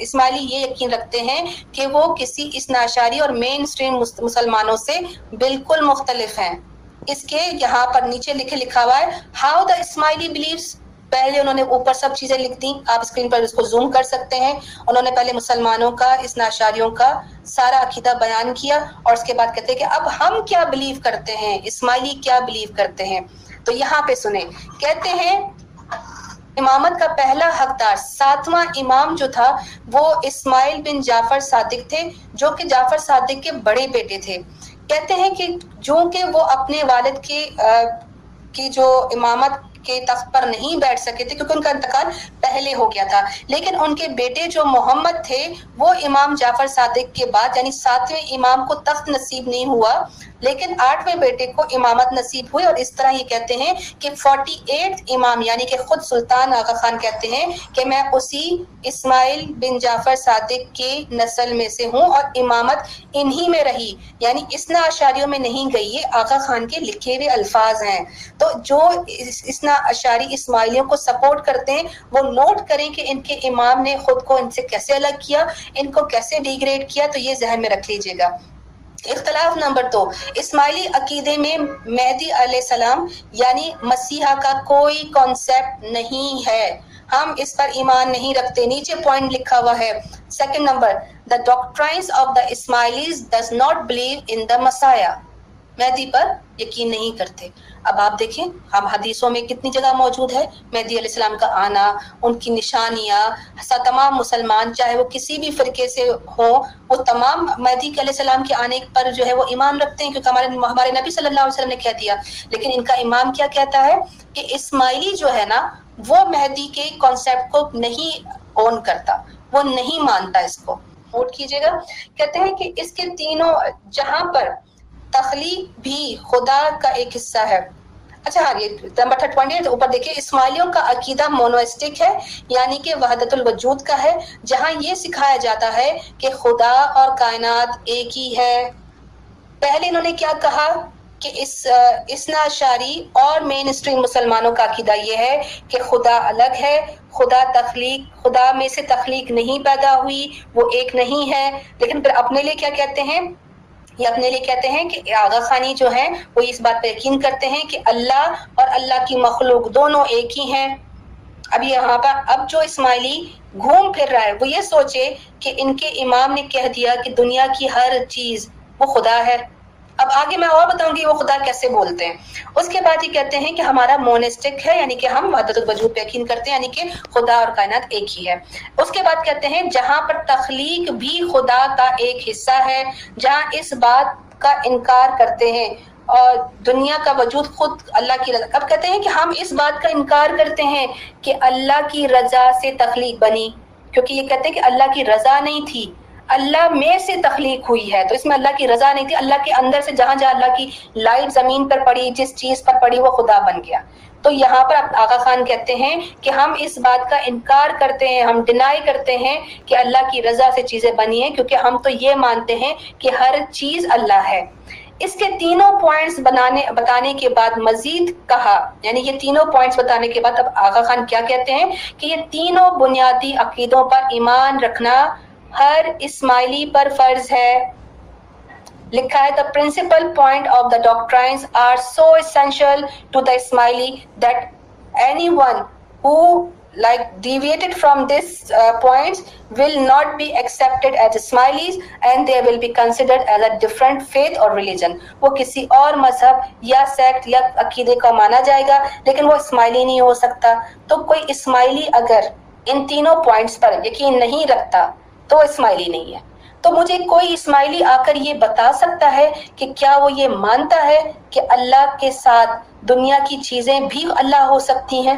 اسماعیلی یہ یقین رکھتے ہیں کہ وہ کسی اس ناشاری اور مین اسٹریم مسلمانوں سے بالکل مختلف ہیں۔ اس کے یہاں پر نیچے لکھے لکھا ہوا ہے ہاؤ دا اسماعیلی بلیوز پہلے انہوں نے اوپر سب چیزیں لکھ دی آپ اسکرین پر اس کو زوم کر سکتے ہیں۔ انہوں نے پہلے مسلمانوں کا، اس ناشاریوں کا سارا عقیدہ بیان کیا اور اس کے بعد کہتے ہیں کہ اب ہم کیا بلیو کرتے ہیں؟ اسماعیلی کیا بلیو کرتے ہیں؟ تو یہاں پہ سنیں۔ کہتے ہیں امامت کا پہلا حقدار ساتواں امام جو تھا وہ اسماعیل بن جعفر صادق تھے، جو کہ جعفر صادق کے بڑے بیٹے تھے۔ کہتے ہیں کہ جو کہ وہ اپنے والد کی کی جو امامت کے تخت پر نہیں بیٹھ سکے تھے، کیونکہ ان کا انتقال پہلے ہو گیا تھا۔ لیکن ان کے بیٹے جو محمد تھے، وہ امام جعفر صادق کے بعد یعنی ساتویں امام کو تخت نصیب نہیں ہوا، لیکن آٹھویں بیٹے کو امامت نصیب ہوئی اور اس طرح یہ کہتے ہیں کہ فورٹی ایٹ امام یعنی کہ خود سلطان آغا خان کہتے ہیں کہ میں اسی اسماعیل بن جعفر صادق کے نسل میں سے ہوں اور امامت انہی میں رہی۔ یعنی اسنا اشاریوں میں نہیں گئی، یہ آغا خان کے لکھے ہوئے الفاظ ہیں۔ تو جو اسنا اشاری اسماعیلیوں کو سپورٹ کرتے ہیں، وہ نوٹ کریں کہ ان کے امام نے خود کو ان سے کیسے الگ کیا، ان کو کیسے ڈیگریڈ کیا، تو یہ ذہن میں رکھ لیجیے گا۔ اختلاف نمبر دو، اسماعیلی عقیدے میں مہدی علیہ السلام یعنی مسیحا کا کوئی کانسیپٹ نہیں ہے۔ ہم اس پر ایمان نہیں رکھتے، نیچے پوائنٹ لکھا ہوا ہے۔ Second number the doctrines of the Ismailis does not believe in the Messiah Mahdi پر یقین نہیں کرتے۔ اب آپ دیکھیں، ہم حدیثوں میں کتنی جگہ موجود ہے۔ مہدی علیہ السلام کا آنا، ان کی نشانیاں تمام مسلمان، چاہے وہ کسی بھی فرقے سے ہوں، وہ تمام مہدی علیہ السلام کے آنے پر جو ہے وہ ایمان رکھتے ہیں، کیونکہ ہمارے ہمارے نبی صلی اللہ علیہ وسلم نے کہہ دیا۔ لیکن ان کا امام کیا کہتا ہے؟ کہ اسماعیلی جو ہے نا، وہ مہدی کے کانسیپٹ کو نہیں اون کرتا، وہ نہیں مانتا اس کو۔ نوٹ کیجیے گا۔ کہتے ہیں کہ اس کے تینوں جہاں پر تخلیق بھی خدا کا ایک حصہ ہے۔ اچھا ہاں یہ نمبر اوپر دیکھیں اسماعیلیوں کا عقیدہ مونوسٹک ہے یعنی کہ وحدت الوجود کا ہے، جہاں یہ سکھایا جاتا ہے کہ خدا اور کائنات ایک ہی ہے۔ پہلے انہوں نے کیا کہا کہ اس، اسنا شاری اور مین اسٹریم مسلمانوں کا عقیدہ یہ ہے کہ خدا الگ ہے، خدا تخلیق، خدا میں سے تخلیق نہیں پیدا ہوئی، وہ ایک نہیں ہے۔ لیکن پھر اپنے لیے کیا کہتے ہیں؟ یہ اپنے لیے کہتے ہیں کہ آغا خانی جو ہے وہ اس بات پہ یقین کرتے ہیں کہ اللہ اور اللہ کی مخلوق دونوں ایک ہی ہیں۔ اب یہاں پر، اب جو اسماعیلی گھوم پھر رہا ہے، وہ یہ سوچے کہ ان کے امام نے کہہ دیا کہ دنیا کی ہر چیز وہ خدا ہے۔ اب آگے میں اور بتاؤں گی وہ خدا کیسے بولتے ہیں۔ اس کے بعد یہ کہتے ہیں کہ ہمارا مونسٹک ہے یعنی کہ ہم وحدت الوجود پہ یقین کرتے ہیں یعنی کہ خدا اور کائنات ایک ہی ہے۔ اس کے بعد کہتے ہیں جہاں پر تخلیق بھی خدا کا ایک حصہ ہے، جہاں اس بات کا انکار کرتے ہیں۔ اور دنیا کا وجود خود اللہ کی رضا، اب کہتے ہیں کہ ہم اس بات کا انکار کرتے ہیں کہ اللہ کی رضا سے تخلیق بنی، کیونکہ یہ کہتے ہیں کہ اللہ کی رضا نہیں تھی۔ اللہ میں سے تخلیق ہوئی ہے۔ تو اس میں اللہ کی رضا نہیں تھی۔ اللہ کے اندر سے جہاں جہاں اللہ کی لائٹ زمین پر پڑی، جس چیز پر پڑی، وہ خدا بن گیا۔ تو یہاں پر آغا خان کہتے ہیں کہ ہم اس بات کا انکار کرتے ہیں، ہم ڈینائی کرتے ہیں کہ اللہ کی رضا سے چیزیں بنی ہیں، کیونکہ ہم تو یہ مانتے ہیں کہ ہر چیز اللہ ہے۔ اس کے تینوں پوائنٹس بنانے، بتانے کے بعد مزید کہا۔ یعنی یہ تینوں پوائنٹس بتانے کے بعد اب آغا خان کیا کہتے ہیں کہ یہ تینوں بنیادی عقیدوں پر ایمان رکھنا ہر اسماعیلی پر فرض ہے۔ لکھا ہے the principal point of the doctrines are so essential to the Ismaili that anyone who like deviated from this uh, points will not be accepted as Ismailis and they will be considered as a different faith or religion. وہ کسی اور مذہب یا sect یا عقیدے کا مانا جائے گا لیکن وہ اسماعیلی نہیں ہو سکتا۔ تو کوئی اسماعیلی اگر ان تینوں پوائنٹس پر یقین نہیں رکھتا تو اسماعیلی نہیں ہے۔ تو مجھے کوئی اسماعیلی آ کر یہ بتا سکتا ہے کہ کیا وہ یہ مانتا ہے کہ اللہ کے ساتھ دنیا کی چیزیں بھی اللہ ہو سکتی ہیں؟